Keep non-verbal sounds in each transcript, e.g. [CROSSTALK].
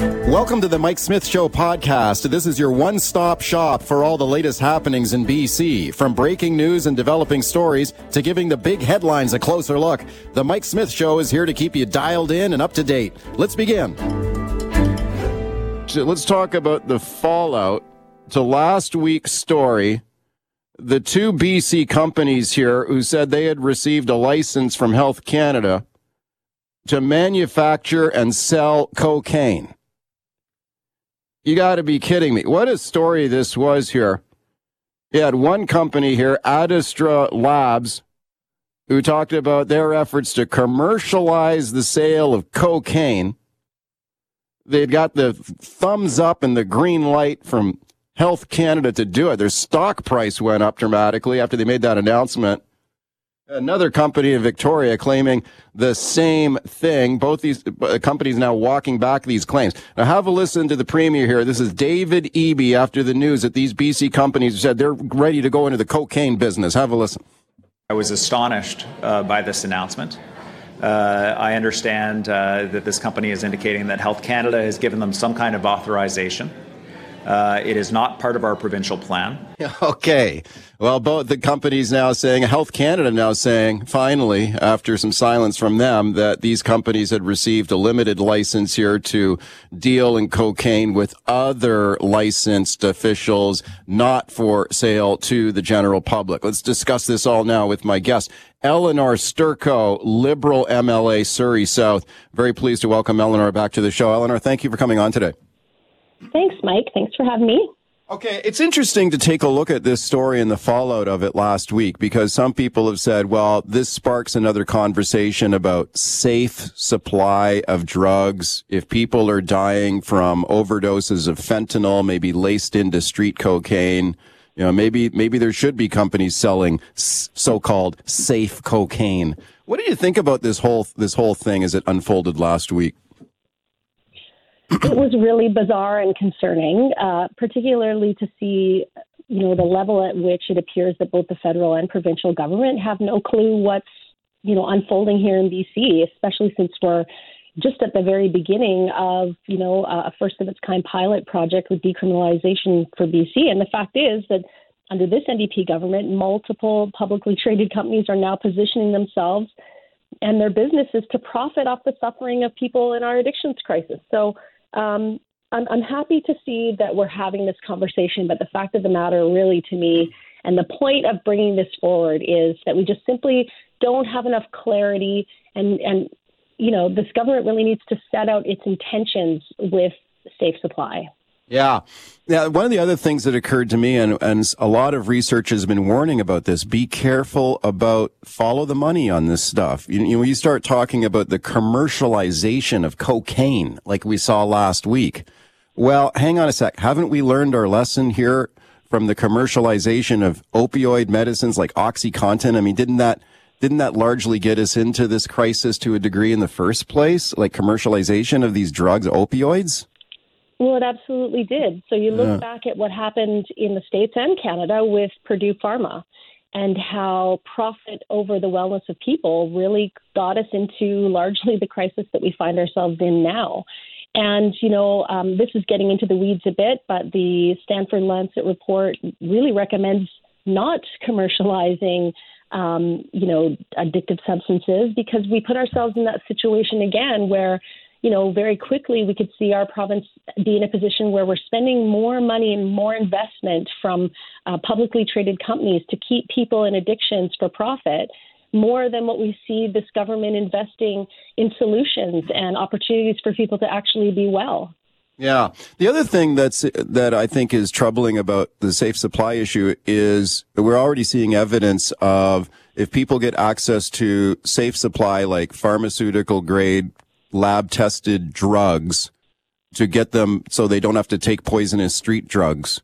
Welcome to the Mike Smith Show podcast. This is your one stop shop for all the latest happenings in BC. From breaking news and developing stories to giving the big headlines a closer look, the Mike Smith Show is here to keep you dialed in and up to date. Let's begin. Let's talk about the fallout to last week's story. The two BC companies here who said they had received a license from Health Canada to manufacture and sell cocaine. You got to be kidding me. What a story this was here. You had one company here, Adastra Labs, who talked about their efforts to commercialize the sale of cocaine. They'd got the thumbs up and the green light from Health Canada to do it. Their stock price went up dramatically after they made that announcement. Another company in Victoria claiming the same thing. Both these uh, companies now walking back these claims. Now have a listen to the premier here. This is David Eby after the news that these BC companies said they're ready to go into the cocaine business. Have a listen. I was astonished uh, by this announcement. Uh, I understand uh, that this company is indicating that Health Canada has given them some kind of authorization uh, it is not part of our provincial plan. [LAUGHS] Okay. Well, both the companies now saying, Health Canada now saying, finally, after some silence from them, that these companies had received a limited license here to deal in cocaine with other licensed officials, not for sale to the general public. Let's discuss this all now with my guest. Elenore Sturko, Liberal MLA, Surrey South. Very pleased to welcome Elenore back to the show. Elenore, thank you for coming on today. Thanks, Mike. Thanks for having me. Okay, it's interesting to take a look at this story and the fallout of it last week because some people have said, well, this sparks another conversation about safe supply of drugs. If people are dying from overdoses of fentanyl, maybe laced into street cocaine, you know, maybe, maybe there should be companies selling so-called safe cocaine. What do you think about this whole, this whole thing as it unfolded last week? It was really bizarre and concerning, uh, particularly to see, you know, the level at which it appears that both the federal and provincial government have no clue what's, you know, unfolding here in BC, especially since we're just at the very beginning of, you know, a first of its kind pilot project with decriminalization for BC. And the fact is that under this NDP government, multiple publicly traded companies are now positioning themselves and their businesses to profit off the suffering of people in our addictions crisis. So um, I'm, I'm happy to see that we're having this conversation, but the fact of the matter, really, to me, and the point of bringing this forward is that we just simply don't have enough clarity, and and you know, this government really needs to set out its intentions with safe supply. Yeah. Yeah. One of the other things that occurred to me, and, and a lot of research has been warning about this, be careful about follow the money on this stuff. You, you know, you start talking about the commercialization of cocaine like we saw last week. Well, hang on a sec. Haven't we learned our lesson here from the commercialization of opioid medicines like OxyContin? I mean, didn't that, didn't that largely get us into this crisis to a degree in the first place? Like commercialization of these drugs, opioids? Well, it absolutely did. So you look yeah. back at what happened in the States and Canada with Purdue Pharma and how profit over the wellness of people really got us into largely the crisis that we find ourselves in now. And, you know, um, this is getting into the weeds a bit, but the Stanford Lancet report really recommends not commercializing, um, you know, addictive substances because we put ourselves in that situation again where you know, very quickly we could see our province be in a position where we're spending more money and more investment from uh, publicly traded companies to keep people in addictions for profit more than what we see this government investing in solutions and opportunities for people to actually be well. Yeah. The other thing that's, that I think is troubling about the safe supply issue is we're already seeing evidence of if people get access to safe supply like pharmaceutical grade lab tested drugs, to get them so they don't have to take poisonous street drugs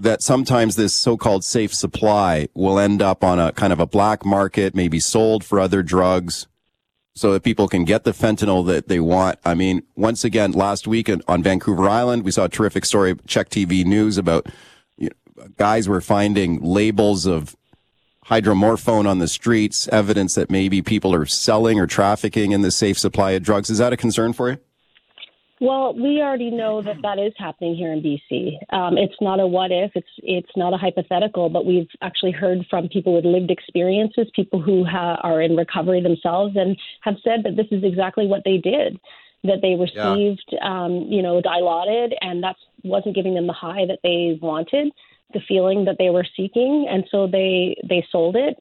that sometimes this so-called safe supply will end up on a kind of a black market, maybe sold for other drugs so that people can get the fentanyl that they want. I mean, once again, last week on Vancouver Island, we saw a terrific story, CHEK TV News about you know, guys were finding labels of hydromorphone on the streets, evidence that maybe people are selling or trafficking in the safe supply of drugs. Is that a concern for you? Well, we already know that that is happening here in BC. Um, it's not a what if, it's it's not a hypothetical, but we've actually heard from people with lived experiences, people who ha- are in recovery themselves, and have said that this is exactly what they did. That they received, yeah. um, you know, dilaudid, and that wasn't giving them the high that they wanted, the feeling that they were seeking, and so they they sold it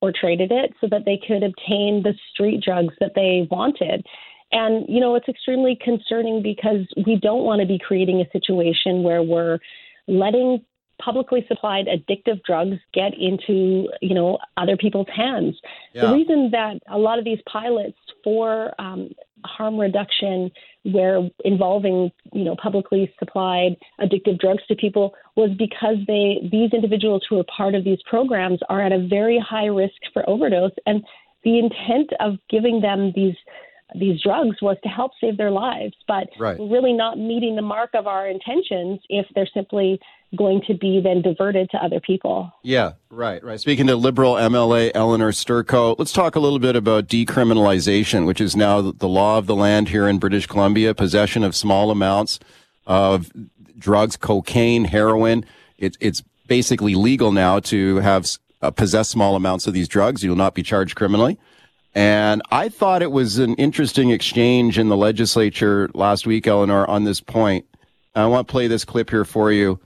or traded it so that they could obtain the street drugs that they wanted. And, you know, it's extremely concerning because we don't want to be creating a situation where we're letting publicly supplied addictive drugs get into, you know, other people's hands. Yeah. The reason that a lot of these pilots for um, harm reduction where involving you know publicly supplied addictive drugs to people was because they these individuals who are part of these programs are at a very high risk for overdose. And the intent of giving them these these drugs was to help save their lives, but right. we're really not meeting the mark of our intentions if they're simply going to be then diverted to other people. Yeah, right, right. Speaking to Liberal MLA Elenore Sturko, let's talk a little bit about decriminalization, which is now the law of the land here in British Columbia, possession of small amounts of drugs, cocaine, heroin. It, it's basically legal now to have uh, possess small amounts of these drugs. You will not be charged criminally. And I thought it was an interesting exchange in the legislature last week, Elenore, on this point. I want to play this clip here for you.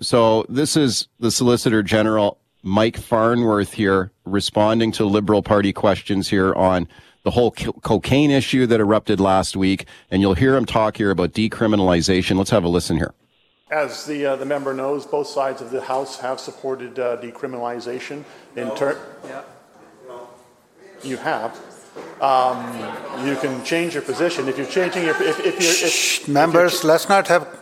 So this is the Solicitor General, Mike Farnworth here, responding to Liberal Party questions here on the whole co- cocaine issue that erupted last week. And you'll hear him talk here about decriminalization. Let's have a listen here. As the, uh, the member knows, both sides of the House have supported uh, decriminalization in turn. Yeah you have, um, you can change your position. If you're changing your, if, if you're, if, Shh, members, if let's not have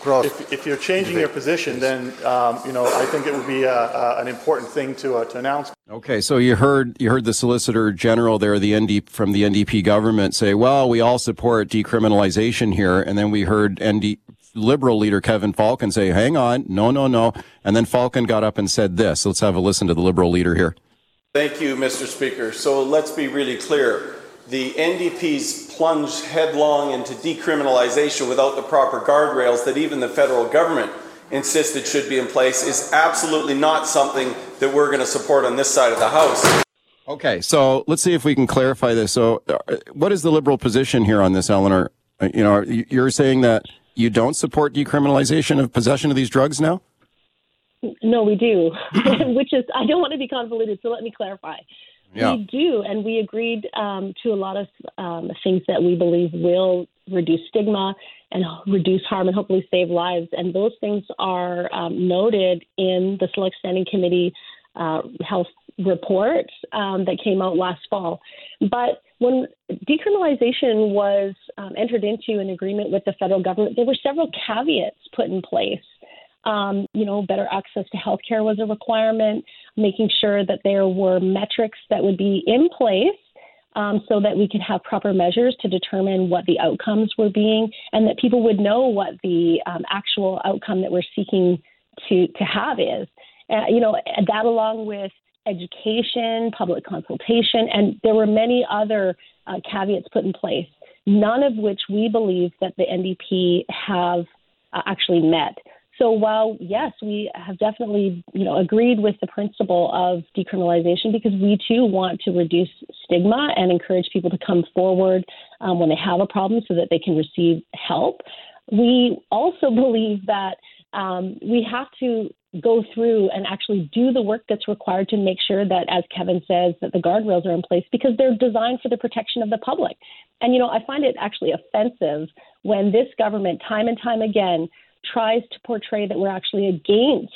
cross. If, if you're changing your position, then um, you know I think it would be a, a, an important thing to uh, to announce. Okay, so you heard you heard the Solicitor General there, the ND from the NDP government say, "Well, we all support decriminalization here," and then we heard ND Liberal leader Kevin Falcon say, "Hang on, no, no, no," and then Falcon got up and said this. Let's have a listen to the Liberal leader here. Thank you, Mr. Speaker. So let's be really clear. The NDP's plunge headlong into decriminalization without the proper guardrails that even the federal government insisted should be in place is absolutely not something that we're going to support on this side of the House. Okay, so let's see if we can clarify this. So, uh, what is the Liberal position here on this, Elenore? Uh, you know, you're saying that you don't support decriminalization of possession of these drugs now? No, we do, [CLEARS THROAT] [LAUGHS] which is, I don't want to be convoluted, so let me clarify. Yeah. We do, and we agreed um, to a lot of um, things that we believe will reduce stigma and reduce harm and hopefully save lives. And those things are um, noted in the Select Standing Committee uh, health report um, that came out last fall. But when decriminalization was um, entered into an agreement with the federal government, there were several caveats put in place um, you know, better access to healthcare was a requirement, making sure that there were metrics that would be in place um, so that we could have proper measures to determine what the outcomes were being and that people would know what the um, actual outcome that we're seeking to, to have is. Uh, you know, that along with education, public consultation, and there were many other uh, caveats put in place, none of which we believe that the NDP have uh, actually met. So while yes, we have definitely you know agreed with the principle of decriminalization because we too want to reduce stigma and encourage people to come forward um, when they have a problem so that they can receive help. We also [LAUGHS] believe that um, we have to go through and actually do the work that's required to make sure that, as Kevin says, that the guardrails are in place because they're designed for the protection of the public. And you know, I find it actually offensive when this government, time and time again, tries to portray that we're actually against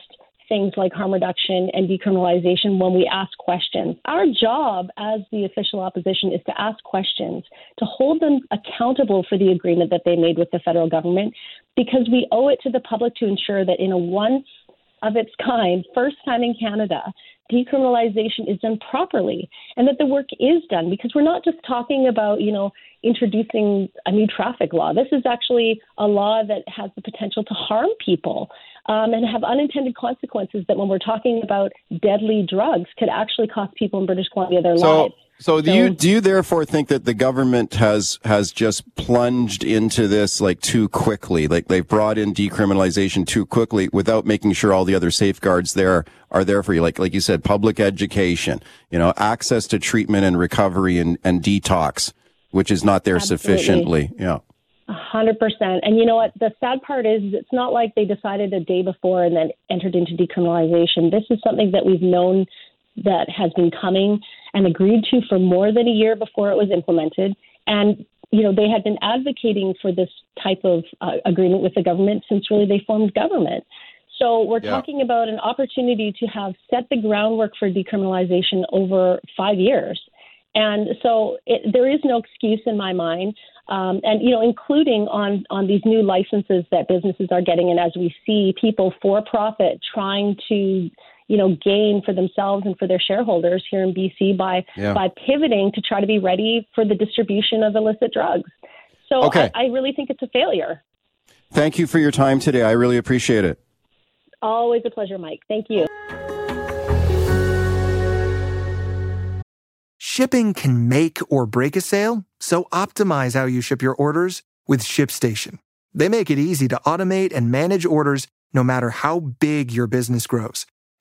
things like harm reduction and decriminalization when we ask questions. Our job as the official opposition is to ask questions, to hold them accountable for the agreement that they made with the federal government, because we owe it to the public to ensure that in a one of its kind, first time in Canada, decriminalization is done properly and that the work is done because we're not just talking about, you know, introducing a new traffic law. This is actually a law that has the potential to harm people um, and have unintended consequences that when we're talking about deadly drugs could actually cost people in British Columbia their so, lives. So do you do you therefore think that the government has has just plunged into this like too quickly? Like they've brought in decriminalization too quickly without making sure all the other safeguards there are there for you. Like like you said, public education, you know, access to treatment and recovery and, and detox, which is not there Absolutely. sufficiently. Yeah. A hundred percent. And you know what? The sad part is it's not like they decided a day before and then entered into decriminalization. This is something that we've known that has been coming and agreed to for more than a year before it was implemented. And you know, they had been advocating for this type of uh, agreement with the government since really they formed government. So we're Yeah. talking about an opportunity to have set the groundwork for decriminalization over five years. And so it, there is no excuse in my mind. Um, and you know, including on on these new licenses that businesses are getting, and as we see people for profit trying to you know gain for themselves and for their shareholders here in BC by Yeah. by pivoting to try to be ready for the distribution of illicit drugs. So Okay. I, I really think it's a failure. Thank you for your time today. I really appreciate it. Always a pleasure, Mike. Thank you. Shipping can make or break a sale, so optimize how you ship your orders with ShipStation. They make it easy to automate and manage orders no matter how big your business grows.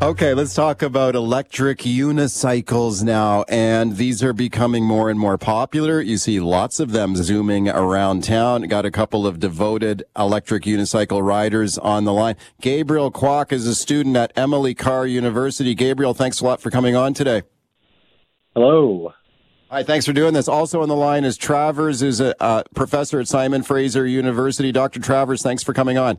Okay, let's talk about electric unicycles now. And these are becoming more and more popular. You see lots of them zooming around town. Got a couple of devoted electric unicycle riders on the line. Gabriel Kwok is a student at Emily Carr University. Gabriel, thanks a lot for coming on today. Hello. Hi, thanks for doing this. Also on the line is Travers, who's a uh, professor at Simon Fraser University. Dr. Travers, thanks for coming on.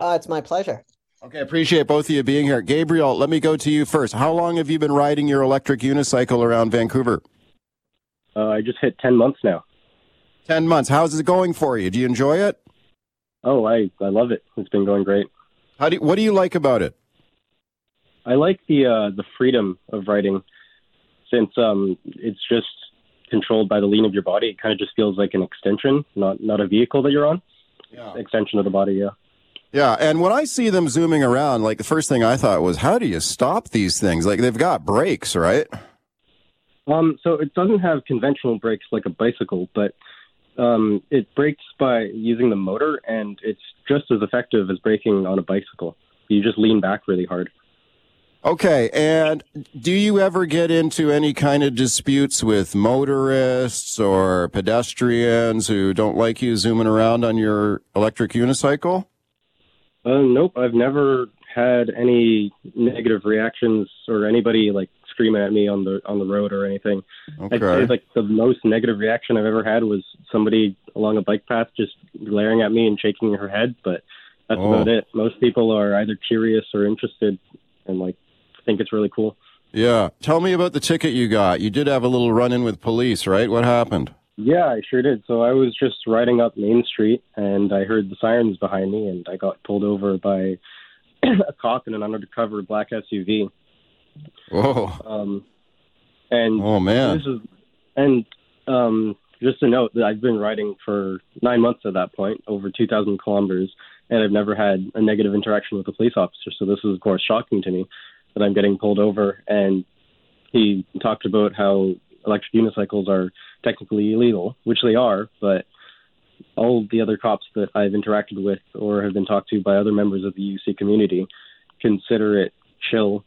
Uh, it's my pleasure. Okay, appreciate both of you being here. Gabriel, let me go to you first. How long have you been riding your electric unicycle around Vancouver? Uh, I just hit 10 months now. 10 months. How's it going for you? Do you enjoy it? Oh, I, I love it. It's been going great. How do you, what do you like about it? I like the uh, the freedom of riding since um, it's just controlled by the lean of your body. It kind of just feels like an extension, not not a vehicle that you're on. Yeah. Extension of the body, yeah. Yeah, and when I see them zooming around, like the first thing I thought was, how do you stop these things? Like they've got brakes, right? Um, so it doesn't have conventional brakes like a bicycle, but um, it brakes by using the motor, and it's just as effective as braking on a bicycle. You just lean back really hard. Okay, and do you ever get into any kind of disputes with motorists or pedestrians who don't like you zooming around on your electric unicycle? Uh, nope, I've never had any negative reactions or anybody like screaming at me on the on the road or anything. I'd say Okay. like the most negative reaction I've ever had was somebody along a bike path just glaring at me and shaking her head, but that's Oh. about it. Most people are either curious or interested and like think it's really cool. Yeah. Tell me about the ticket you got. You did have a little run in with police, right? What happened? Yeah, I sure did. So I was just riding up Main Street and I heard the sirens behind me and I got pulled over by [CLEARS THROAT] a cop in an undercover black SUV. Whoa. Um, and Oh, man. this is and um, just a note that I've been riding for nine months at that point, over 2,000 kilometers, and I've never had a negative interaction with a police officer. So this is of course shocking to me that I'm getting pulled over. And he talked about how electric unicycles are technically illegal, which they are, but all the other cops that I've interacted with or have been talked to by other members of the UC community consider it chill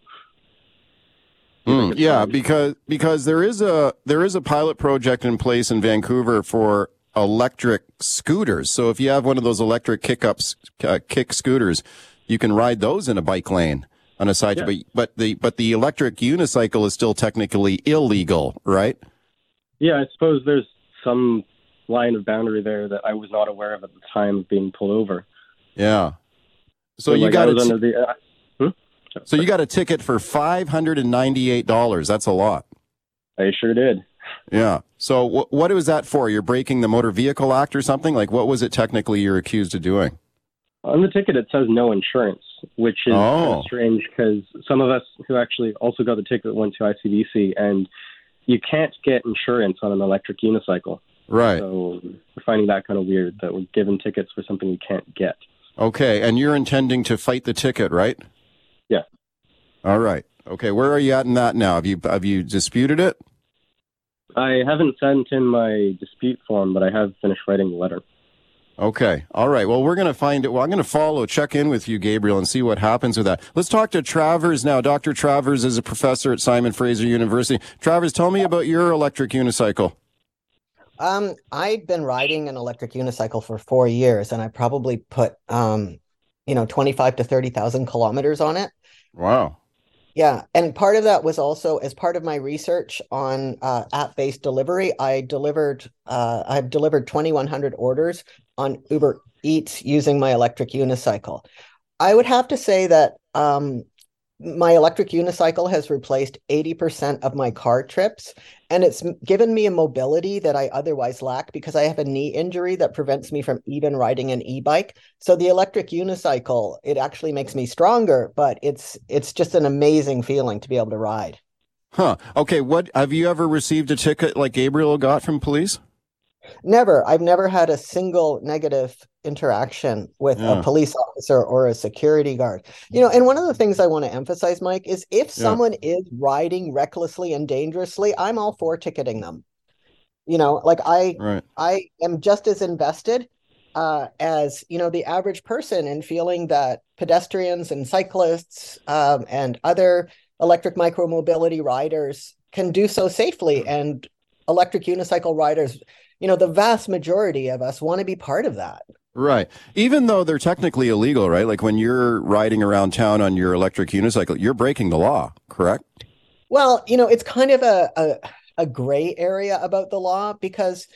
Mm, yeah, because because there is a there is a pilot project in place in Vancouver for electric scooters. So if you have one of those electric kick ups uh, kick scooters, you can ride those in a bike lane on a side, Yeah. but but the but the electric unicycle is still technically illegal, right? Yeah, I suppose there's some line of boundary there that I was not aware of at the time of being pulled over. Yeah. So, you like, got I a was t- under the. Uh, so you got a ticket for five hundred and ninety eight dollars. That's a lot. I sure did. Yeah. So wh- what was that for? You're breaking the Motor Vehicle Act or something? Like what was it technically you're accused of doing? On the ticket, it says no insurance, which is kind Oh. of strange because some of us who actually also got the ticket went to ICBC, and you can't get insurance on an electric unicycle. Right. So we're finding that kind of weird that we're given tickets for something we can't get. Okay. And you're intending to fight the ticket, right? Yeah. All right. Okay. Where are you at in that now? Have you have you disputed it? I haven't sent in my dispute form, but I have finished writing the letter. Okay. All right. Well, we're going to find it. Well, I'm going to follow, check in with you, Gabriel, and see what happens with that. Let's talk to Travers now. Dr. Travers is a professor at Simon Fraser University. Travers, tell me about your electric unicycle. Um, I'd been riding an electric unicycle for four years, and I probably put um, you know, twenty-five to thirty thousand kilometers on it. Wow. Yeah, and part of that was also as part of my research on uh, app-based delivery. I delivered, uh, I've delivered 2,100 orders on Uber Eats using my electric unicycle. I would have to say that um, my electric unicycle has replaced 80% of my car trips, and it's given me a mobility that I otherwise lack because I have a knee injury that prevents me from even riding an e-bike. So the electric unicycle, it actually makes me stronger, but it's it's just an amazing feeling to be able to ride. Huh. Okay. What have you ever received a ticket like Gabriel got from police? Never. I've never had a single negative interaction with Yeah. a police officer or a security guard. You know, and one of the things I want to emphasize, Mike, is if Yeah. someone is riding recklessly and dangerously, I'm all for ticketing them. You know, like I Right. I am just as invested uh, as you know the average person in feeling that pedestrians and cyclists um, and other electric micromobility riders can do so safely, and electric unicycle riders, you know, the vast majority of us want to be part of that. Right. Even though they're technically illegal, right? Like when you're riding around town on your electric unicycle, you're breaking the law, correct? Well, you know, it's kind of a, a a gray area about the law because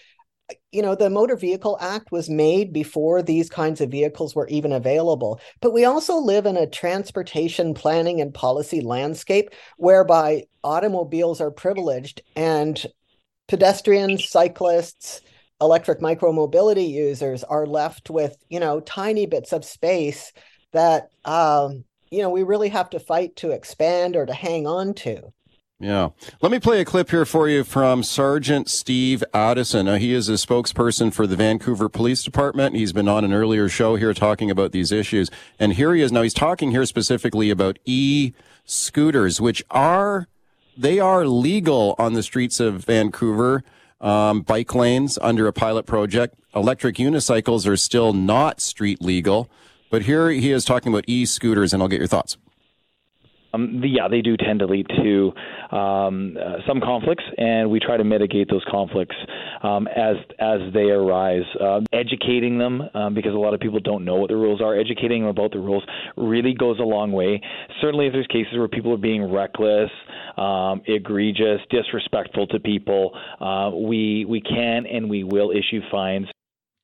you know the Motor Vehicle Act was made before these kinds of vehicles were even available. But we also live in a transportation planning and policy landscape whereby automobiles are privileged and pedestrians, cyclists, electric micromobility users are left with, you know, tiny bits of space that um, you know, we really have to fight to expand or to hang on to. Yeah. Let me play a clip here for you from Sergeant Steve Addison. He is a spokesperson for the Vancouver Police Department. He's been on an earlier show here talking about these issues. And here he is. Now, he's talking here specifically about e scooters, which are, they are legal on the streets of Vancouver. Um, bike lanes under a pilot project. Electric unicycles are still not street legal. But here he is talking about e scooters, and I'll get your thoughts. Um, yeah, they do tend to lead to um, uh, some conflicts, and we try to mitigate those conflicts um, as as they arise. Uh, educating them, um, because a lot of people don't know what the rules are. Educating them about the rules really goes a long way. Certainly, if there's cases where people are being reckless, um, egregious, disrespectful to people, uh, we we can and we will issue fines.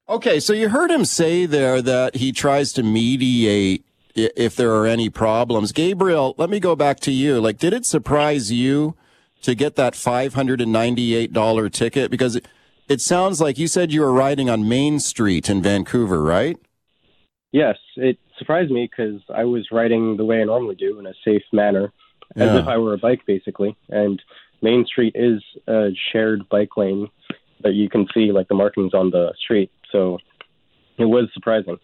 Okay, so you heard him say there that he tries to mediate if there are any problems. Gabriel, let me go back to you. Like, did it surprise you to get that $598 ticket? Because it, it sounds like you said you were riding on Main Street in Vancouver, right? Yes, it surprised me because I was riding the way I normally do in a safe manner, as Yeah. if I were a bike, basically. And Main Street is a shared bike lane that you can see, like the markings on the street. So it was surprising.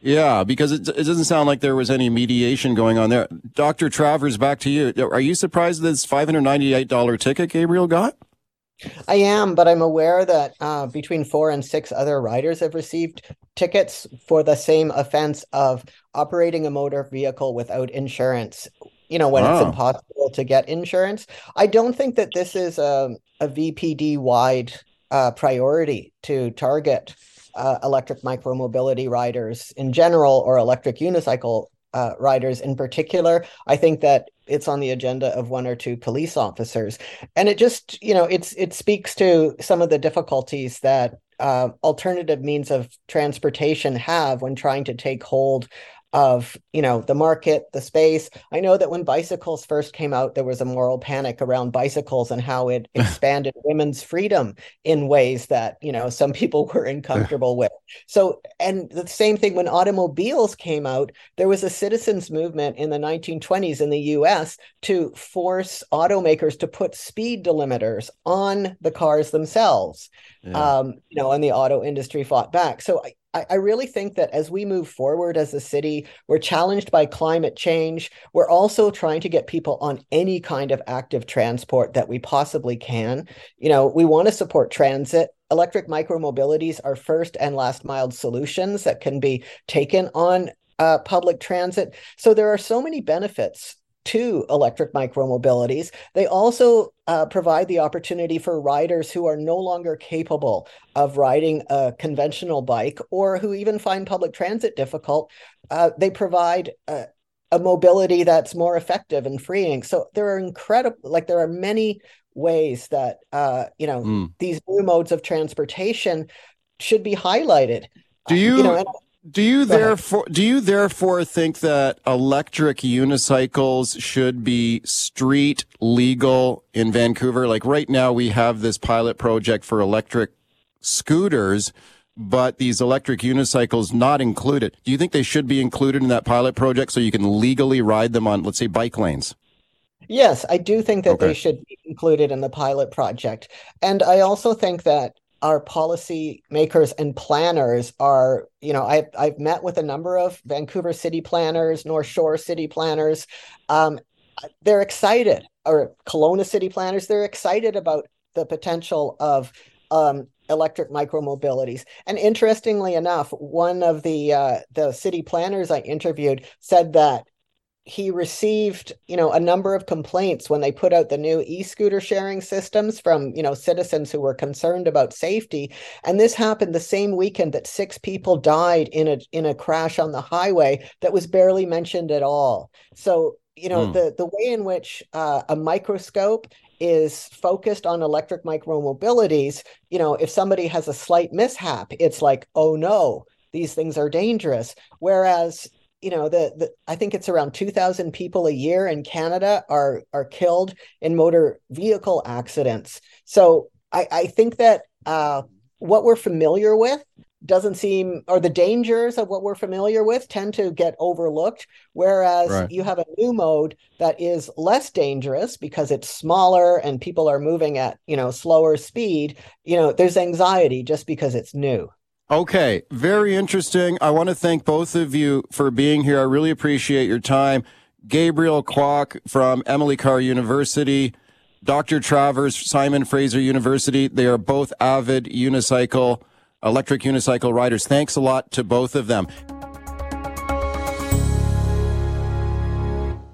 Yeah, because it, it doesn't sound like there was any mediation going on there. Dr. Travers, back to you. Are you surprised that this $598 ticket Gabriel got? I am, but I'm aware that uh, between four and six other riders have received tickets for the same offense of operating a motor vehicle without insurance. You know, when it's impossible to get insurance. I don't think that this is a, a VPD wide uh, priority to target uh, electric micromobility riders in general or electric unicycle uh, riders in particular. I think that it's on the agenda of one or two police officers, and it just you know it's it speaks to some of the difficulties that uh, alternative means of transportation have when trying to take hold of you know the market the space. I know that when bicycles first came out there was a moral panic around bicycles and how it [LAUGHS] expanded women's freedom in ways that you know some people were uncomfortable with. So and the same thing when automobiles came out there was a citizens movement in the 1920s in the us to force automakers to put speed delimiters on the cars themselves. Yeah. um, you know and the auto industry fought back. So I, I, really think that as we move forward as a city, we're challenged by climate change. We're also trying to get people on any kind of active transport that we possibly can. You know, we want to support transit. Electric micromobilities are first and last mile solutions that can be taken on uh, public transit. So there are so many benefits to electric micromobilities. They also uh, provide the opportunity for riders who are no longer capable of riding a conventional bike or who even find public transit difficult. Uh, they provide a, a mobility that's more effective and freeing. So there are incredible, like there are many ways that uh, you know mm. these new modes of transportation should be highlighted. Do you? Uh, you know, do you therefore do you therefore think that electric unicycles should be street legal in Vancouver? Like right now we have this pilot project for electric scooters, but these electric unicycles not included. Do you think they should be included in that pilot project so you can legally ride them on let's say bike lanes? Yes, I do think that okay. they should be included in the pilot project. And I also think that our policy makers and planners are you know i've, I've met with a number of vancouver city planners north shore city planners. Um, they're excited or Kelowna city planners they're excited about the potential of um, electric micromobilities. And interestingly enough one of the uh, the city planners i interviewed said that he received you know a number of complaints when they put out the new e-scooter sharing systems from you know citizens who were concerned about safety. And this happened the same weekend that six people died in a in a crash on the highway that was barely mentioned at all. So you know mm. the the way in which uh, a microscope is focused on electric micromobilities you know if somebody has a slight mishap it's like oh no these things are dangerous. Whereas you know the, the i think it's around 2000 people a year in canada are are killed in motor vehicle accidents. So i i think that uh, what we're familiar with doesn't seem or the dangers of what we're familiar with tend to get overlooked whereas right. you have a new mode that is less dangerous because it's smaller and people are moving at you know slower speed. You know there's anxiety just because it's new Okay, very interesting. I want to thank both of you for being here. I really appreciate your time. Gabriel Kwok from Emily Carr University, Dr. Travers, Simon Fraser University. They are both avid unicycle, electric unicycle riders. Thanks a lot to both of them.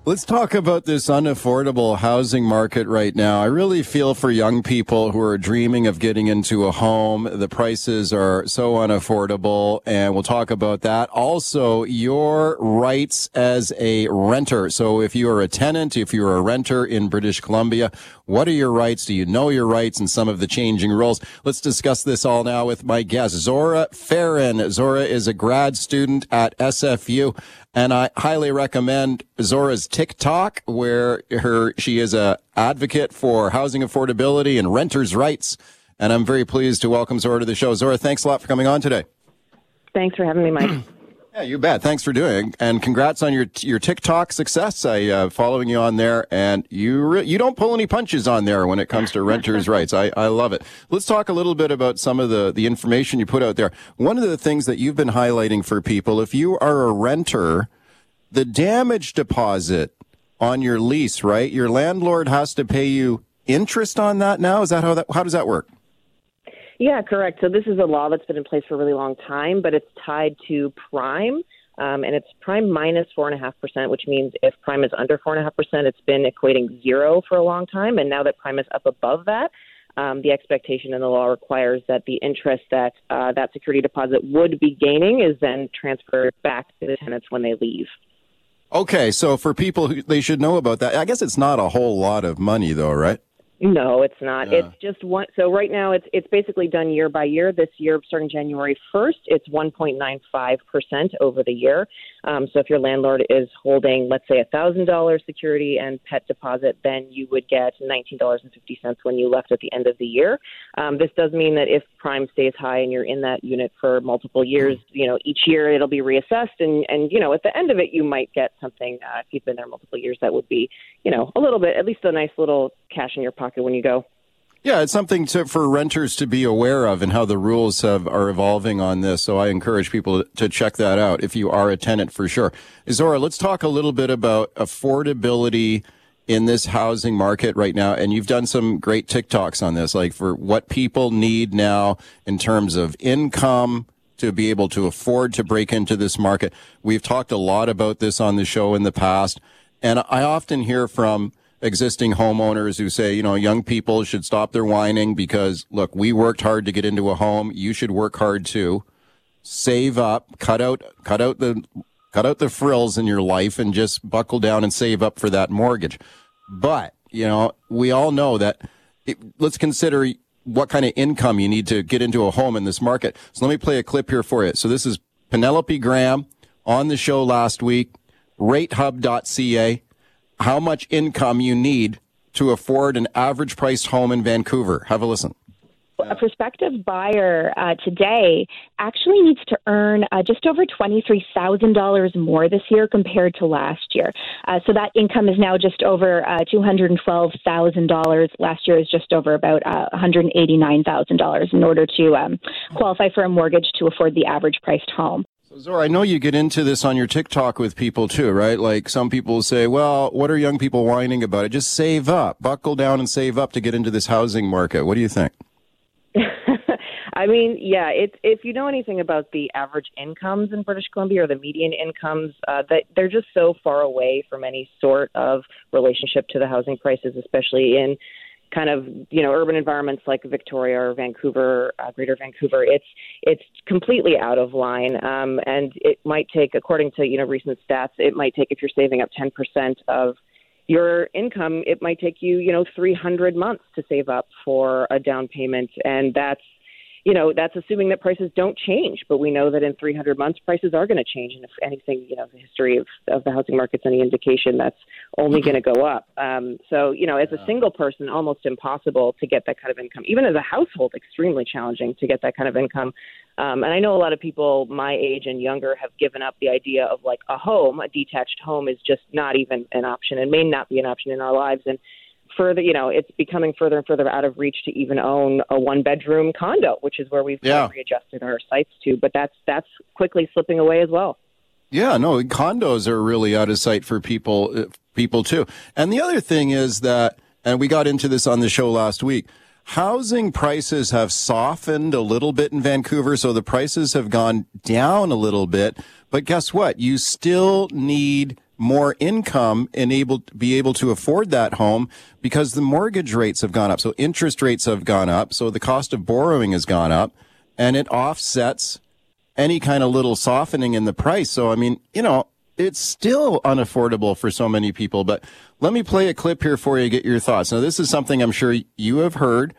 Let's talk about this unaffordable housing market right now. I really feel for young people who are dreaming of getting into a home. The prices are so unaffordable, and we'll talk about that. Also, your rights as a renter. So if you are a tenant, if you're a renter in British Columbia, what are your rights? Do you know your rights and some of the changing rules? Let's discuss this all now with my guest, Zora Farron. Zora is a grad student at SFU. And I highly recommend Zora's TikTok, where her she is a advocate for housing affordability and renters' rights. And I'm very pleased to welcome Zora to the show. Zora, thanks a lot for coming on today. Thanks for having me, Mike. [CLEARS THROAT] yeah, you bet. Thanks for doing, and congrats on your your TikTok success. I uh, following you on there, and you re- you don't pull any punches on there when it comes to renters' [LAUGHS] rights. I, I love it. Let's talk a little bit about some of the the information you put out there. One of the things that you've been highlighting for people, if you are a renter, the damage deposit on your lease, right? Your landlord has to pay you interest on that now. Is that how that how does that work? Yeah, correct. So this is a law that's been in place for a really long time, but it's tied to prime. Um, and it's prime minus four and a half percent, which means if prime is under four and a half percent, it's been equating zero for a long time. And now that prime is up above that, um, the expectation in the law requires that the interest that uh, that security deposit would be gaining is then transferred back to the tenants when they leave. Okay, so for people who they should know about that, I guess it's not a whole lot of money though, right? No, it's not. Yeah. It's just one. So right now, it's it's basically done year by year. This year, starting January first, it's 1.95 percent over the year. Um, so if your landlord is holding, let's say, a thousand dollars security and pet deposit, then you would get nineteen dollars and fifty cents when you left at the end of the year. Um, this does mean that if prime stays high and you're in that unit for multiple years, you know, each year it'll be reassessed, and and you know, at the end of it, you might get something uh, if you've been there multiple years that would be, you know, a little bit, at least a nice little cash in your pocket when you go. Yeah, it's something to, for renters to be aware of and how the rules have, are evolving on this. So I encourage people to check that out if you are a tenant for sure. Zora, let's talk a little bit about affordability in this housing market right now. And you've done some great TikToks on this, like for what people need now in terms of income to be able to afford to break into this market. We've talked a lot about this on the show in the past. And I often hear from existing homeowners who say, you know, young people should stop their whining because look, we worked hard to get into a home. You should work hard too. Save up, cut out, cut out the, cut out the frills in your life and just buckle down and save up for that mortgage. But, you know, we all know that it, let's consider what kind of income you need to get into a home in this market. So let me play a clip here for you. So this is Penelope Graham on the show last week, ratehub.ca how much income you need to afford an average priced home in Vancouver. Have a listen. A prospective buyer uh, today actually needs to earn uh, just over $23,000 more this year compared to last year. Uh, so that income is now just over uh, $212,000. Last year is just over about uh, $189,000 in order to um, qualify for a mortgage to afford the average priced home. Zora, I know you get into this on your TikTok with people too, right? Like some people say, well, what are young people whining about? It just save up, buckle down and save up to get into this housing market. What do you think? [LAUGHS] I mean, yeah, it's if you know anything about the average incomes in British Columbia or the median incomes, uh, that they're just so far away from any sort of relationship to the housing prices, especially in kind of you know urban environments like Victoria or Vancouver, uh, Greater Vancouver, it's it's completely out of line, um, and it might take, according to you know recent stats, it might take if you're saving up 10% of your income, it might take you you know 300 months to save up for a down payment, and that's you know, that's assuming that prices don't change. But we know that in 300 months, prices are going to change. And if anything, you know, the history of, of the housing market's any indication, that's only going to go up. Um, so, you know, as a single person, almost impossible to get that kind of income. Even as a household, extremely challenging to get that kind of income. Um, and I know a lot of people my age and younger have given up the idea of like a home, a detached home is just not even an option and may not be an option in our lives. And further, you know, it's becoming further and further out of reach to even own a one bedroom condo, which is where we've Yeah. readjusted our sights to. But that's that's quickly slipping away as well. Yeah, no, condos are really out of sight for people, uh, people too. And the other thing is that, and we got into this on the show last week, housing prices have softened a little bit in Vancouver. So the prices have gone down a little bit. But guess what? You still need more income and able be able to afford that home because the mortgage rates have gone up. So interest rates have gone up. So the cost of borrowing has gone up and it offsets any kind of little softening in the price. So, I mean, you know, it's still unaffordable for so many people. But let me play a clip here for you, get your thoughts. Now, this is something I'm sure you have heard,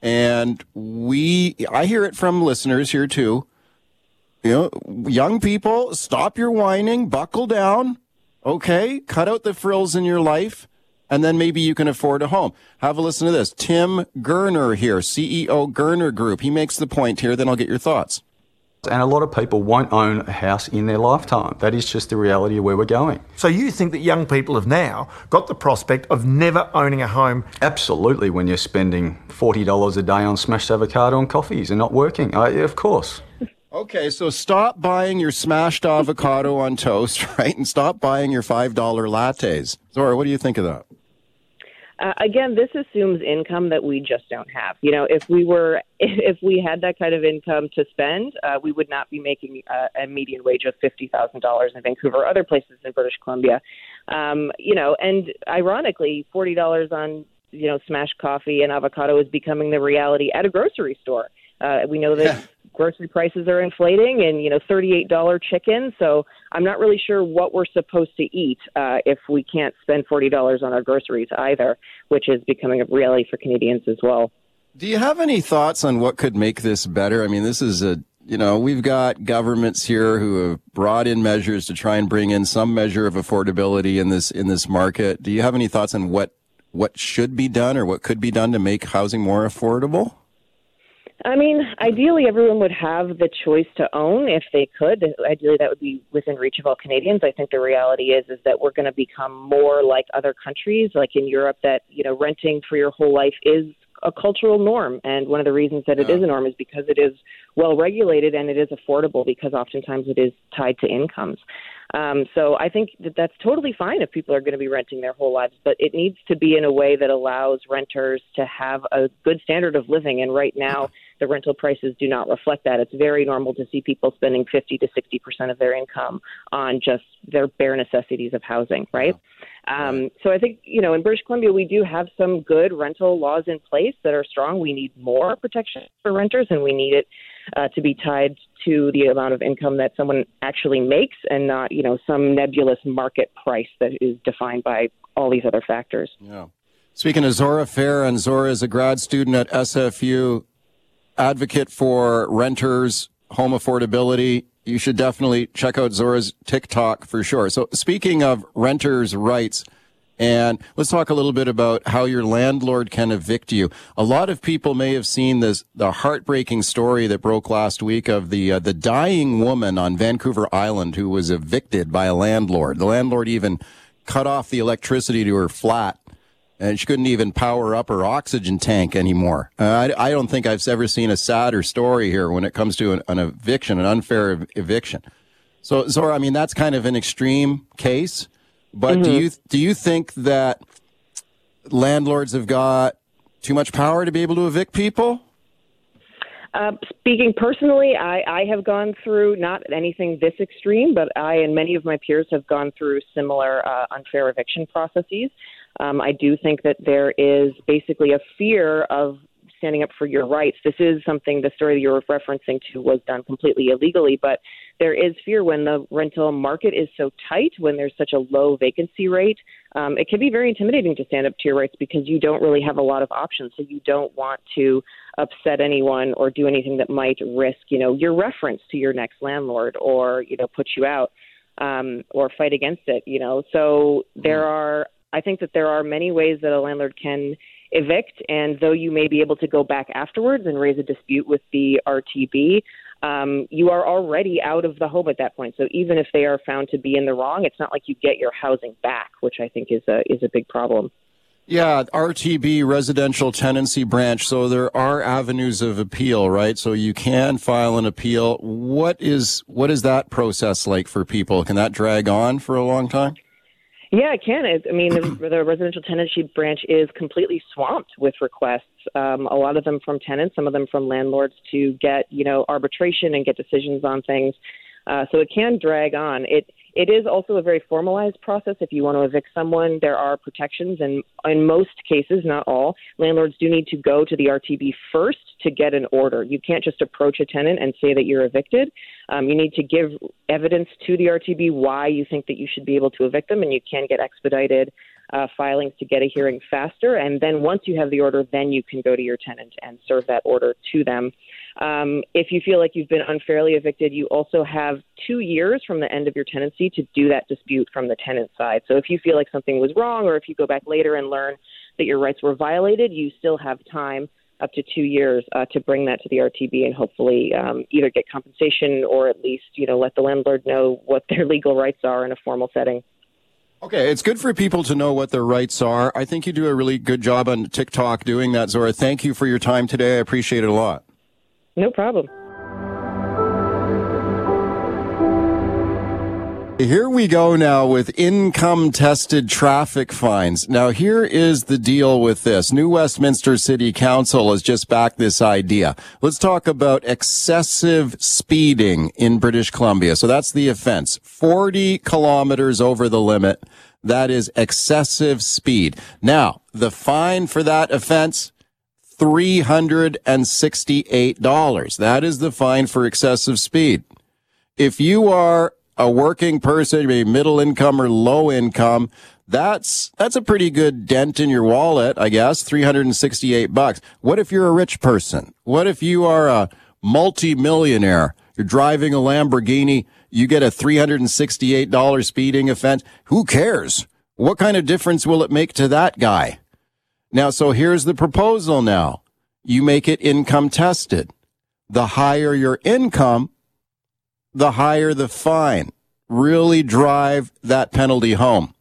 and we, I hear it from listeners here too. You know, young people, stop your whining, buckle down, okay? Cut out the frills in your life, and then maybe you can afford a home. Have a listen to this. Tim Gurner here, CEO Gurner Group. He makes the point here, then I'll get your thoughts. And a lot of people won't own a house in their lifetime. That is just the reality of where we're going. So you think that young people have now got the prospect of never owning a home? Absolutely, when you're spending $40 a day on smashed avocado and coffees and not working. I, of course. Okay, so stop buying your smashed avocado on toast, [LAUGHS] right? And stop buying your $5 lattes. Zora, what do you think of that? Uh, again, this assumes income that we just don't have. You know, if we were, [LAUGHS] if we had that kind of income to spend, uh, we would not be making uh, a median wage of fifty thousand dollars in Vancouver or other places in British Columbia. Um, you know, and ironically, forty dollars on you know smashed coffee and avocado is becoming the reality at a grocery store. Uh, we know that grocery prices are inflating and you know $38 chicken so i'm not really sure what we're supposed to eat uh, if we can't spend $40 on our groceries either which is becoming a reality for canadians as well do you have any thoughts on what could make this better i mean this is a you know, we've got governments here who have brought in measures to try and bring in some measure of affordability in this in this market. Do you have any thoughts on what what should be done or what could be done to make housing more affordable? I mean, ideally, everyone would have the choice to own if they could. Ideally, that would be within reach of all Canadians. I think the reality is is that we're going to become more like other countries, like in Europe, that you know, renting for your whole life is a cultural norm. And one of the reasons that it is a norm is because it is well regulated and it is affordable because oftentimes it is tied to incomes. Um, so I think that that's totally fine if people are going to be renting their whole lives, but it needs to be in a way that allows renters to have a good standard of living. And right now, the rental prices do not reflect that. It's very normal to see people spending 50 to 60 percent of their income on just their bare necessities of housing, right? Um, so I think you know in British Columbia we do have some good rental laws in place that are strong. We need more protection for renters, and we need it uh, to be tied to the amount of income that someone actually makes, and not you know some nebulous market price that is defined by all these other factors. Yeah. Speaking of Zora Fair, and Zora is a grad student at SFU, advocate for renters, home affordability you should definitely check out Zora's TikTok for sure. So speaking of renters' rights, and let's talk a little bit about how your landlord can evict you. A lot of people may have seen this, the heartbreaking story that broke last week of the, uh, the dying woman on Vancouver Island who was evicted by a landlord. The landlord even cut off the electricity to her flat and she couldn't even power up her oxygen tank anymore. Uh, I, I, don't think I've ever seen a sadder story here when it comes to an, an eviction, an unfair ev- eviction. So, Zora, I mean, that's kind of an extreme case, but mm-hmm. do you do you think that landlords have got too much power to be able to evict people? Uh, speaking personally, I, I have gone through not anything this extreme, but I and many of my peers have gone through similar uh, unfair eviction processes. Um, I do think that there is basically a fear of standing up for your rights. This is something the story that you're referencing to was done completely illegally, but there is fear when the rental market is so tight, when there's such a low vacancy rate. Um, it can be very intimidating to stand up to your rights because you don't really have a lot of options. So you don't want to upset anyone or do anything that might risk, you know, your reference to your next landlord or you know put you out um, or fight against it. You know, so there are I think that there are many ways that a landlord can evict, and though you may be able to go back afterwards and raise a dispute with the RTB, um, you are already out of the home at that point. So even if they are found to be in the wrong, it's not like you get your housing back, which I think is a is a big problem. Yeah, RTB residential tenancy branch. So there are avenues of appeal, right? So you can file an appeal. What is what is that process like for people? Can that drag on for a long time? Yeah, it can. I mean, the, [CLEARS THROAT] the residential tenancy branch is completely swamped with requests. Um, a lot of them from tenants, some of them from landlords to get you know arbitration and get decisions on things. Uh, so it can drag on. It it is also a very formalized process. If you want to evict someone, there are protections, and in most cases, not all, landlords do need to go to the RTB first to get an order. You can't just approach a tenant and say that you're evicted. Um, you need to give evidence to the RTB why you think that you should be able to evict them, and you can get expedited uh, filings to get a hearing faster. And then once you have the order, then you can go to your tenant and serve that order to them. Um, if you feel like you've been unfairly evicted, you also have two years from the end of your tenancy to do that dispute from the tenant side. So if you feel like something was wrong, or if you go back later and learn that your rights were violated, you still have time up to two years uh, to bring that to the RTB and hopefully um, either get compensation or at least you know let the landlord know what their [LAUGHS] legal rights are in a formal setting. Okay, it's good for people to know what their rights are. I think you do a really good job on TikTok doing that, Zora. Thank you for your time today. I appreciate it a lot. No problem. Here we go now with income tested traffic fines. Now, here is the deal with this. New Westminster City Council has just backed this idea. Let's talk about excessive speeding in British Columbia. So that's the offense. 40 kilometers over the limit. That is excessive speed. Now, the fine for that offense, $368. That is the fine for excessive speed. If you are a working person, maybe middle income or low income, that's that's a pretty good dent in your wallet, I guess. 368 bucks. What if you're a rich person? What if you are a multi-millionaire? You're driving a Lamborghini, you get a $368 speeding offense. Who cares? What kind of difference will it make to that guy? Now, so here's the proposal now. You make it income tested. The higher your income, the higher the fine. Really drive that penalty home.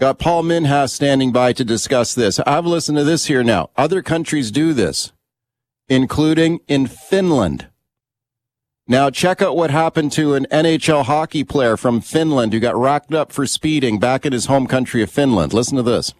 Got Paul Minhas standing by to discuss this. I've listened to this here now. Other countries do this, including in Finland. Now, check out what happened to an NHL hockey player from Finland who got racked up for speeding back in his home country of Finland. Listen to this.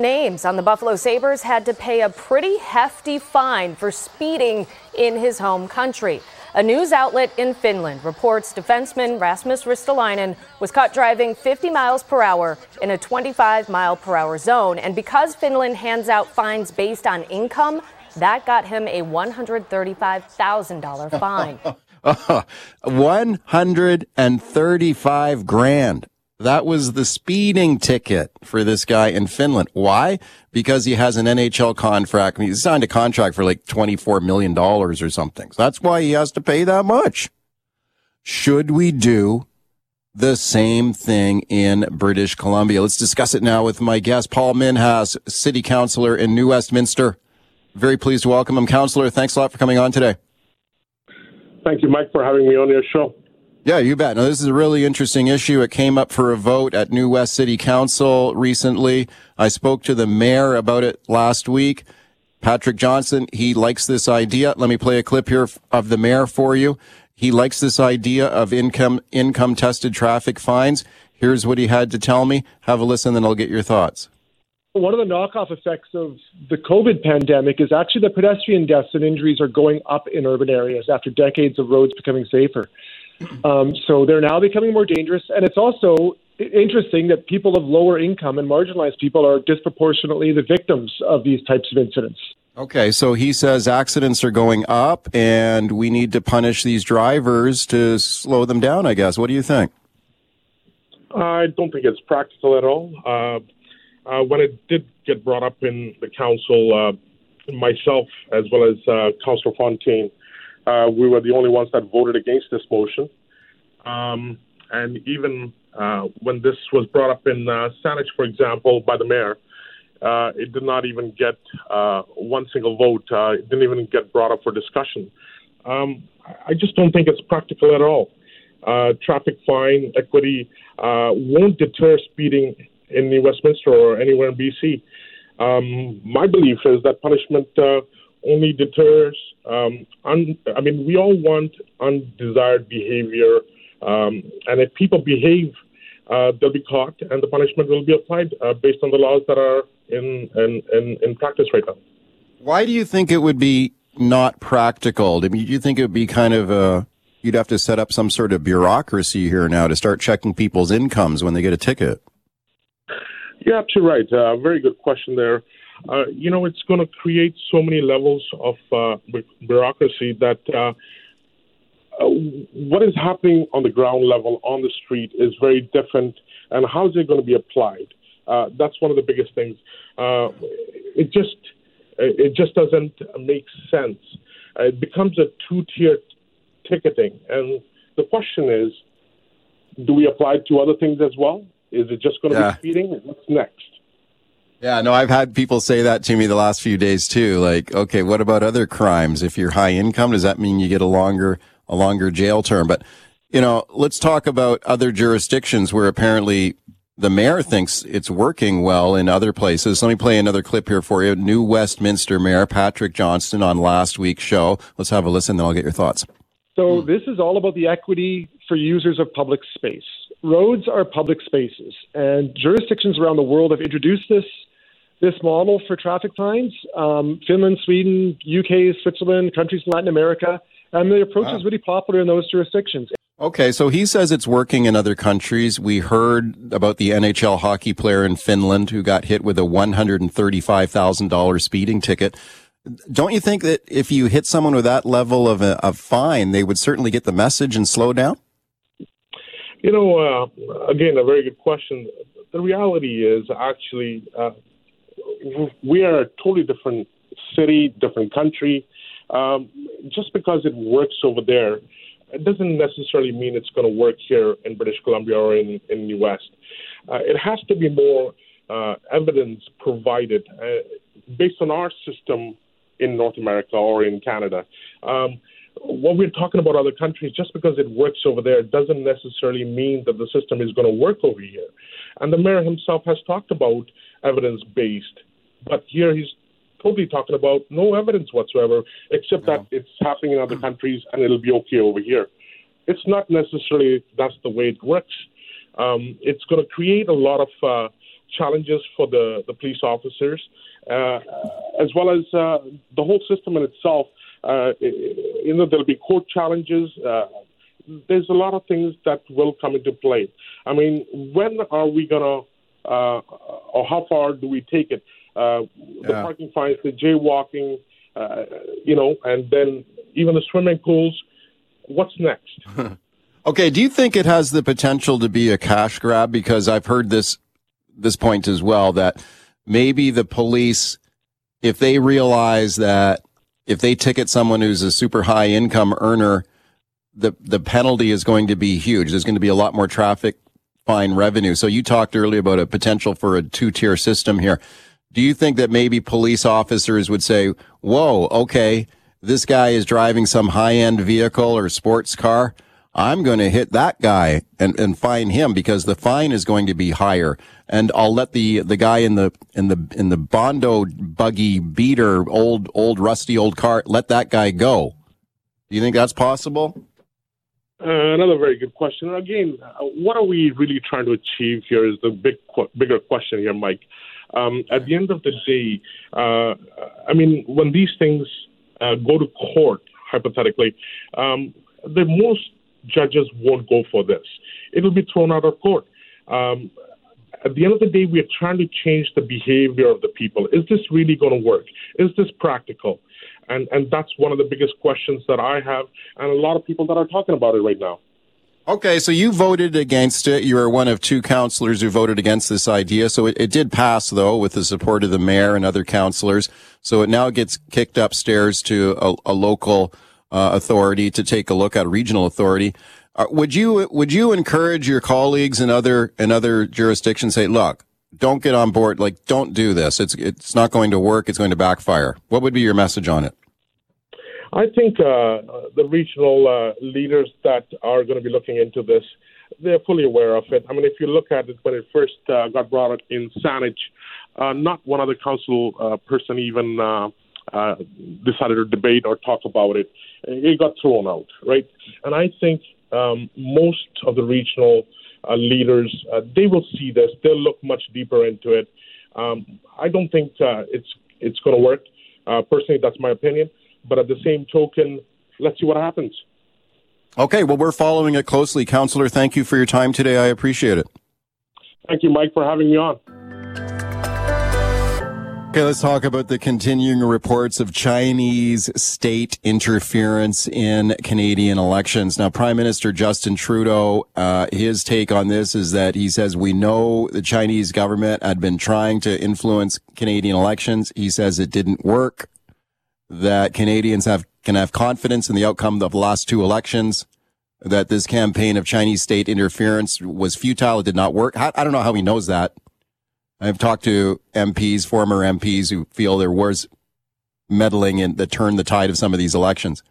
Names on the Buffalo Sabres had to pay a pretty hefty fine for speeding in his home country. A news outlet in Finland reports defenseman Rasmus Ristolainen was caught driving 50 miles per hour in a 25 mile per hour zone. And because Finland hands out fines based on income, that got him a $135,000 fine. [LAUGHS] 135 grand. That was the speeding ticket for this guy in Finland. Why? Because he has an NHL contract. He signed a contract for like $24 million or something. So that's why he has to pay that much. Should we do the same thing in British Columbia? Let's discuss it now with my guest, Paul Minhas, City Councillor in New Westminster. Very pleased to welcome him. Councillor, thanks a lot for coming on today. Thank you, Mike, for having me on your show. Yeah, you bet. Now, this is a really interesting issue. It came up for a vote at New West City Council recently. I spoke to the mayor about it last week. Patrick Johnstone, he likes this idea. Let me play a clip here of the mayor for you. He likes this idea of income, income tested traffic fines. Here's what he had to tell me. Have a listen, then I'll get your thoughts. One of the knockoff effects of the COVID pandemic is actually that pedestrian deaths and injuries are going up in urban areas after decades of roads becoming safer. Um, so they're now becoming more dangerous. And it's also interesting that people of lower income and marginalized people are disproportionately the victims of these types of incidents. Okay, so he says accidents are going up and we need to punish these drivers to slow them down, I guess. What do you think? I don't think it's practical at all. Uh, uh, when it did get brought up in the council, uh, myself as well as uh, Councillor Fontaine, uh, we were the only ones that voted against this motion. Um, and even uh, when this was brought up in uh, Saanich, for example, by the mayor, uh, it did not even get uh, one single vote. Uh, it didn't even get brought up for discussion. Um, I just don't think it's practical at all. Uh, traffic fine equity won't deter speeding in New Westminster or anywhere in BC. Um, my belief is that punishment only deters. Um, un- I mean, we all want undesired behavior, um, and if people behave, uh, they'll be caught, and the punishment will be applied uh, based on the laws that are in, in, in, in practice right now. Why do you think it would be not practical? I mean, do you think it would be kind of a you'd have to set up some sort of bureaucracy here now to start checking people's incomes when they get a ticket? You're absolutely right. Uh, very good question there. Uh, you know, it's going to create so many levels of uh, bureaucracy that uh, uh, what is happening on the ground level on the street is very different, and how is it going to be applied? Uh, that's one of the biggest things. it just it just doesn't make sense. it becomes a two-tier ticketing, and the question is, do we apply it to other things as well? Is it just going to yeah. be speeding? What's next? Yeah, no, I've had people say that to me the last few days too. Like, okay, what about other crimes? If you're high income, does that mean you get a longer a longer jail term? But you know, let's talk about other jurisdictions where apparently the mayor thinks it's working well in other places. Let me play another clip here for you. New Westminster Mayor Patrick Johnstone on last week's show. Let's have a listen, then I'll get your thoughts. So this is all about the equity for users of public space. Roads are public spaces, and jurisdictions around the world have introduced this this model for traffic fines. Um, Finland, Sweden, UK, Switzerland, countries in Latin America, and the approach wow. is really popular in those jurisdictions. Okay, so he says it's working in other countries. We heard about the NHL hockey player in Finland who got hit with a $135,000 speeding ticket. Don't you think that if you hit someone with that level of a of fine, they would certainly get the message and slow down? You know, uh, again, a very good question. The reality is actually uh, we are a totally different city, different country. Um, just because it works over there, it doesn't necessarily mean it's going to work here in British Columbia or in, in the West. Uh, it has to be more uh, evidence provided uh, based on our system in North America or in Canada. Um, when we're talking about other countries, just because it works over there doesn't necessarily mean that the system is going to work over here. And the mayor himself has talked about evidence based, but here he's totally talking about no evidence whatsoever, except that it's happening in other countries and it'll be okay over here. It's not necessarily that's the way it works. Um, it's going to create a lot of uh, challenges for the, the police officers, uh, as well as uh, the whole system in itself. Uh, you know, there'll be court challenges. Uh, there's a lot of things that will come into play. I mean, when are we going to, uh, or how far do we take it? Uh, the Yeah. parking fines, the jaywalking, uh, you know, and then even the swimming pools. What's next? [LAUGHS] Okay, do you think it has the potential to be a cash grab? Because I've heard this this point as well that maybe the police, if they realize that if they ticket someone who's a super high income earner, the the penalty is going to be huge. There's going to be a lot more traffic fine revenue. So you talked earlier about a potential for a two tier system here. Do you think that maybe police officers would say, "Whoa, okay, this guy is driving some high end vehicle or sports car"? I'm going to hit that guy and, and fine him because the fine is going to be higher. And I'll let the, the guy in the, in the, in the Bondo buggy beater, old, old rusty old car, let that guy go. Do you think that's possible? Uh, another very good question. Again, uh, what are we really trying to achieve here is the big, bigger question here, Mike. Um, at the end of the day, uh, I mean, when these things uh, go to court, hypothetically, um, the most judges won't go for this. It'll be thrown out of court. Um, at the end of the day, we are trying to change the behavior of the people. Is this really going to work? Is this practical? And and that's one of the biggest questions that I have, and a lot of people that are talking about it right now. Okay, so you voted against it. You were one of two councillors who voted against this idea. So it, it did pass, though, with the support of the mayor and other councillors. So it now gets kicked upstairs to a, a local uh, authority to take a look at, a regional authority. Uh, would you would you encourage your colleagues in other in other jurisdictions say, look, don't get on board, like don't do this. It's it's not going to work. It's going to backfire. What would be your message on it? I think uh, the regional uh, leaders that are going to be looking into this, they're fully aware of it. I mean, if you look at it when it first uh, got brought up in Saanich, uh, not one other council uh, person even decided to debate or talk about it. It got thrown out, right? And I think um, most of the regional uh, leaders, uh, they will see this. They'll look much deeper into it. Um, I don't think uh, it's it's going to work. Uh, personally, that's my opinion. But at the same token, let's see what happens. Okay, well, we're following it closely. Councillor, thank you for your time today. I appreciate it. Thank you, Mike, for having me on. Okay, let's talk about the continuing reports of Chinese state interference in Canadian elections. Now, Prime Minister Justin Trudeau, uh, his take on this is that he says we know the Chinese government had been trying to influence Canadian elections. He says it didn't work. That Canadians have can have confidence in the outcome of the last two elections. That this campaign of Chinese state interference was futile. It did not work. I, I don't know how he knows that. I've talked to MPs, former MPs, who feel there was meddling in that turned the tide of some of these elections.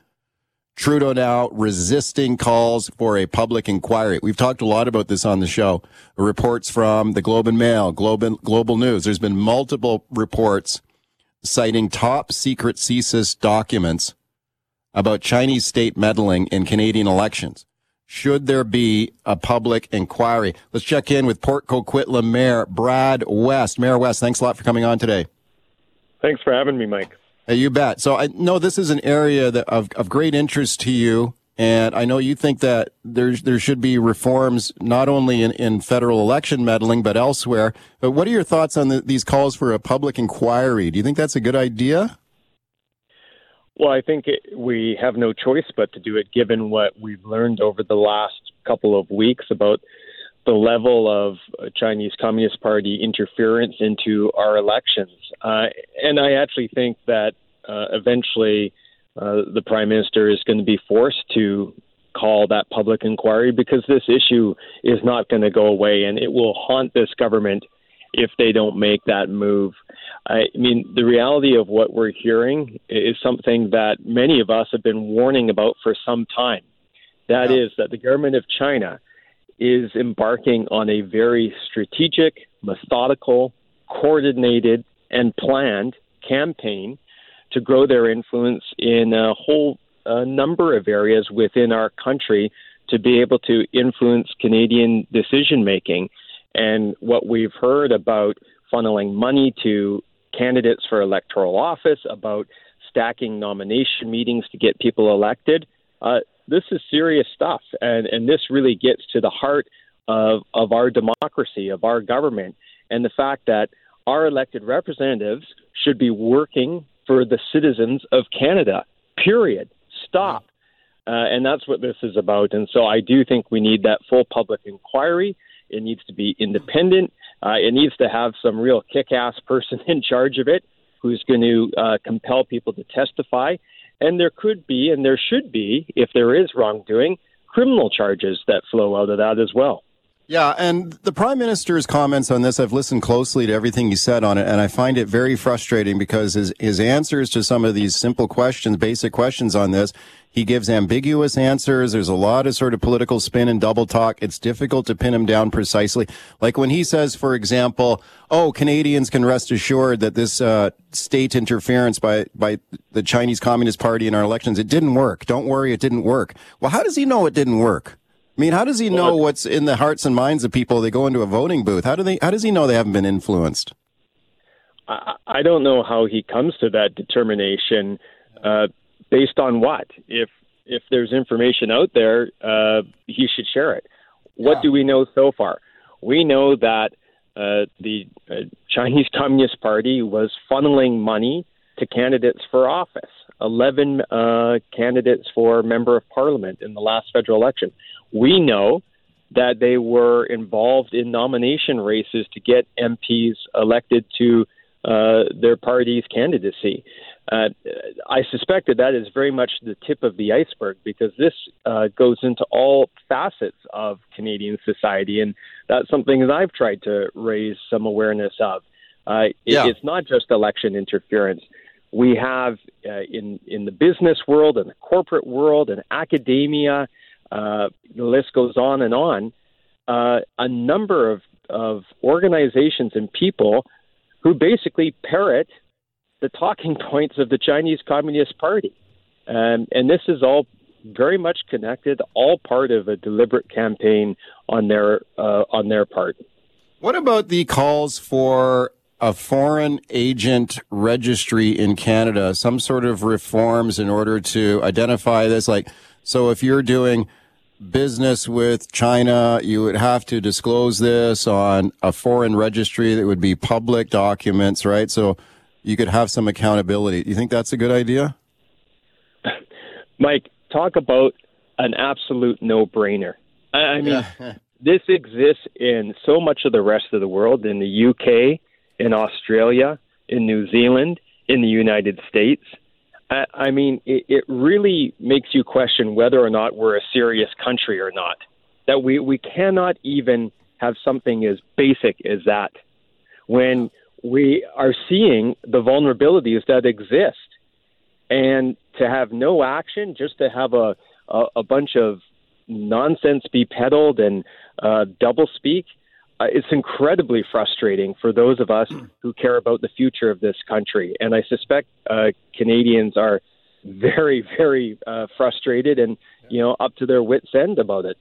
Trudeau now resisting calls for a public inquiry. We've talked a lot about this on the show. Reports from the Globe and Mail, Global, Global News. There's been multiple reports citing top secret CSIS documents about Chinese state meddling in Canadian elections. Should there be a public inquiry? Let's check in with Port Coquitlam Mayor Brad West. Mayor West, thanks a lot for coming on today. Thanks for having me, Mike. Hey, you bet. So I know this is an area that of, of great interest to you. And I know you think that there, there should be reforms not only in, in federal election meddling, but elsewhere. But what are your thoughts on the, these calls for a public inquiry? Do you think that's a good idea? Well, I think it, we have no choice but to do it given what we've learned over the last couple of weeks about the level of uh, Chinese Communist Party interference into our elections. Uh, and I actually think that uh, eventually uh, the Prime Minister is going to be forced to call that public inquiry because this issue is not going to go away and it will haunt this government if they don't make that move. I mean, the reality of what we're hearing is something that many of us have been warning about for some time. That yeah. is that the government of China is embarking on a very strategic, methodical, coordinated, and planned campaign to grow their influence in a whole uh, number of areas within our country to be able to influence Canadian decision making. And what we've heard about funneling money to candidates for electoral office, about stacking nomination meetings to get people elected, uh, this is serious stuff. And, and this really gets to the heart of, of our democracy, of our government, and the fact that our elected representatives should be working for the citizens of Canada, period. Stop. Uh, and that's what this is about. And so I do think we need that full public inquiry. It needs to be independent. Uh, it needs to have some real kick ass person [LAUGHS] in charge of it who's going to uh, compel people to testify. And there could be, and there should be, if there is wrongdoing, criminal charges that flow out of that as well. Yeah, and the prime minister's comments on this, I've listened closely to everything he said on it, and I find it very frustrating because his, his answers to some of these simple questions, basic questions on this, he gives ambiguous answers. There's a lot of sort of political spin and double talk. It's difficult to pin him down precisely. Like when he says, for example, oh, Canadians can rest assured that this uh, state interference by, by the Chinese Communist Party in our elections, it didn't work. Don't worry, it didn't work. Well, how does he know it didn't work? I mean, how does he know what's in the hearts and minds of people? They go into a voting booth. How do they? How does he know they haven't been influenced? I, I don't know how he comes to that determination. Uh, based on what? If if there's information out there, uh, he should share it. What yeah. do we know so far? We know that uh, the uh, Chinese Communist Party was funneling money to candidates for office. 11 uh, candidates for member of parliament in the last federal election. We know that they were involved in nomination races to get MPs elected to uh, their party's candidacy. Uh, I suspect that that is very much the tip of the iceberg because this uh, goes into all facets of Canadian society, and that's something that I've tried to raise some awareness of. Uh, it, yeah. It's not just election interference. We have uh, in in the business world and the corporate world and academia uh, the list goes on and on. Uh, a number of, of organizations and people who basically parrot the talking [LAUGHS] points of the Chinese Communist Party. Um, and this is all very much connected, all part of a deliberate campaign on their uh, on their part. What about the calls for a foreign agent registry in Canada? Some sort of reforms in order to identify this, like so if you're doing business with China, you would have to disclose this on a foreign registry that would be public documents, right? So you could have some accountability. Do you think that's a good idea? Mike, talk about an absolute no brainer. I mean, yeah. [LAUGHS] this exists in so much of the rest of the world in the UK, in Australia, in New Zealand, in the United States. I, I mean, it, it really makes you question whether or not we're a serious country or not. That we, we cannot even have something as basic as that when we are seeing the vulnerabilities that exist. And to have no action, just to have a, a, a bunch of nonsense be peddled and uh, double speak, uh, it's incredibly frustrating for those of us who care about the future of this country. And I suspect uh, Canadians are very, very uh, frustrated and you know up to their wits' end about it.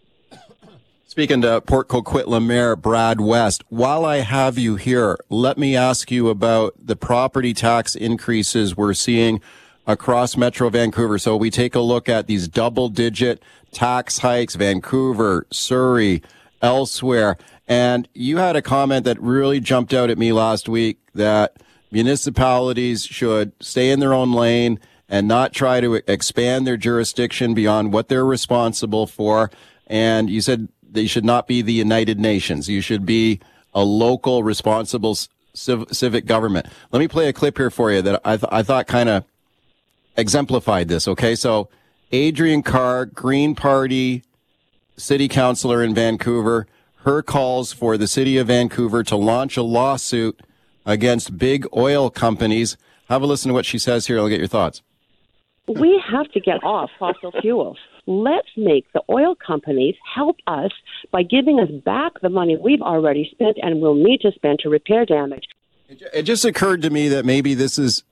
Speaking to Port Coquitlam Mayor Brad West, while I have you here, let me ask you about the property tax increases we're seeing across Metro Vancouver. So we take a look at these double digit tax hikes, Vancouver, Surrey, elsewhere. And you had a comment that really jumped out at me last week that municipalities should stay in their own lane and not try to expand their jurisdiction beyond what they're responsible for. And you said they should not be the United Nations. You should be a local responsible civ- civic government. Let me play a clip here for you that I, th- I thought kind of exemplified this. Okay. So Adriane Carr, Green Party city councilor in Vancouver, her calls for the city of Vancouver to launch a lawsuit against big oil companies. Have a listen to what she says here. I'll get your thoughts. We have to get off fossil fuels. Let's make the oil companies help us by giving us back the money we've already spent and will need to spend to repair damage. It just occurred to me that maybe this is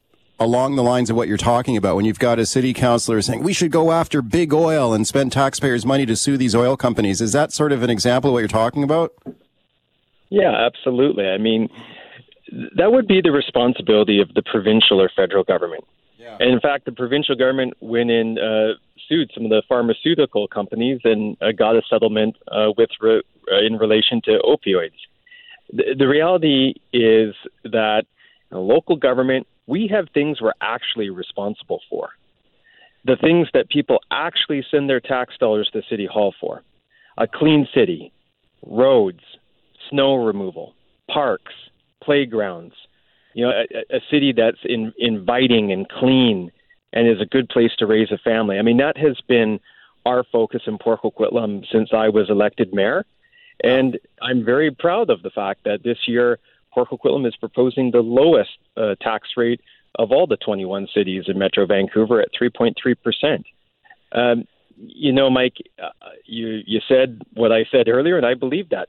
along the lines of what you're talking about when you've got a city councilor saying we should go after big oil and spend taxpayers' money to sue these oil companies. Is that sort of an example of what you're talking about? Yeah, absolutely. I mean, that would be the responsibility of the provincial or federal government. Yeah. And in fact, the provincial government went in, uh, sued some of the pharmaceutical companies and uh, got a settlement uh, with re- uh, in relation to opioids. The, the reality is that a local government, we have things we're actually responsible for. The things that people actually send their tax dollars to City Hall for a clean city, roads, snow removal, parks, playgrounds, you know, a, a city that's in, inviting and clean and is a good place to raise a family. I mean, that has been our focus in Port Coquitlam since I was elected mayor. And I'm very proud of the fact that this year Port Coquitlam is proposing the lowest uh, tax rate of all the 21 cities in Metro Vancouver at 3.3%. Um, you know, Mike, uh, you, you said what I said earlier, and I believe that.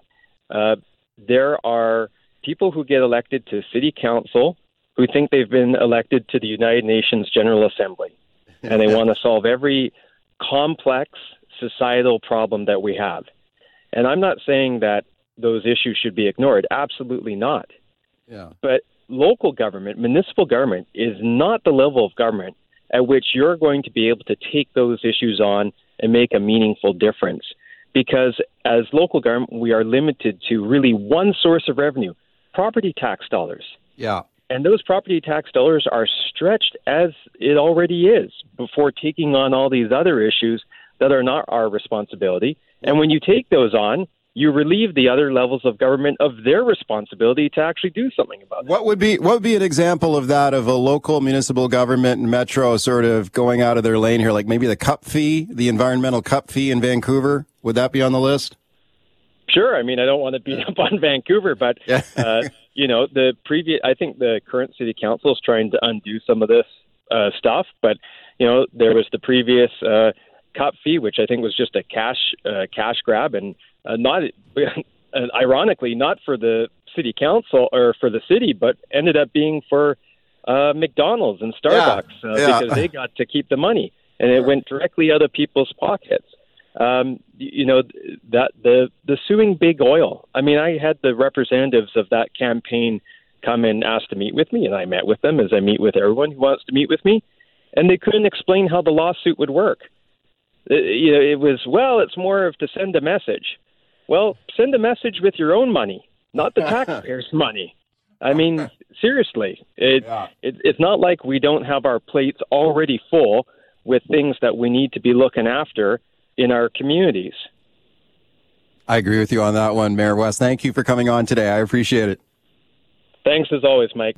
Uh, there are people who get elected to city council who think they've been elected to the United Nations General Assembly and they [LAUGHS] want to solve every complex societal problem that we have. And I'm not saying that those issues should be ignored. Absolutely not. Yeah. But local government, municipal government, is not the level of government at which you're going to be able to take those issues on and make a meaningful difference. Because as local government, we are limited to really one source of revenue property tax dollars. Yeah. And those property tax dollars are stretched as it already is before taking on all these other issues that are not our responsibility. And when you take those on, you relieve the other levels of government of their responsibility to actually do something about it. What would be what would be an example of that of a local municipal government and metro sort of going out of their lane here, like maybe the cup fee, the environmental cup fee in Vancouver? Would that be on the list? Sure. I mean, I don't want to beat up on Vancouver, but uh, you know, the previous. I think the current city council is trying to undo some of this uh, stuff, but you know, there was the previous uh, cup fee, which I think was just a cash uh, cash grab, and uh, not [LAUGHS] ironically not for the city council or for the city, but ended up being for uh, McDonald's and Starbucks yeah. Uh, Yeah. because they got to keep the money, and it went directly out of people's pockets um, you know that the the suing big oil. I mean, I had the representatives of that campaign come and ask to meet with me, and I met with them as I meet with everyone who wants to meet with me, and they couldn't explain how the lawsuit would work. It, you know, it was well, it's more of to send a message. Well, send a message with your own money, not the [LAUGHS] taxpayers' money. I mean, [LAUGHS] seriously, it, it it's not like we don't have our plates already full with things that we need to be looking after in our communities. I agree with you on that one, Mayor West. Thank you for coming on today. I appreciate it. Thanks as always, Mike.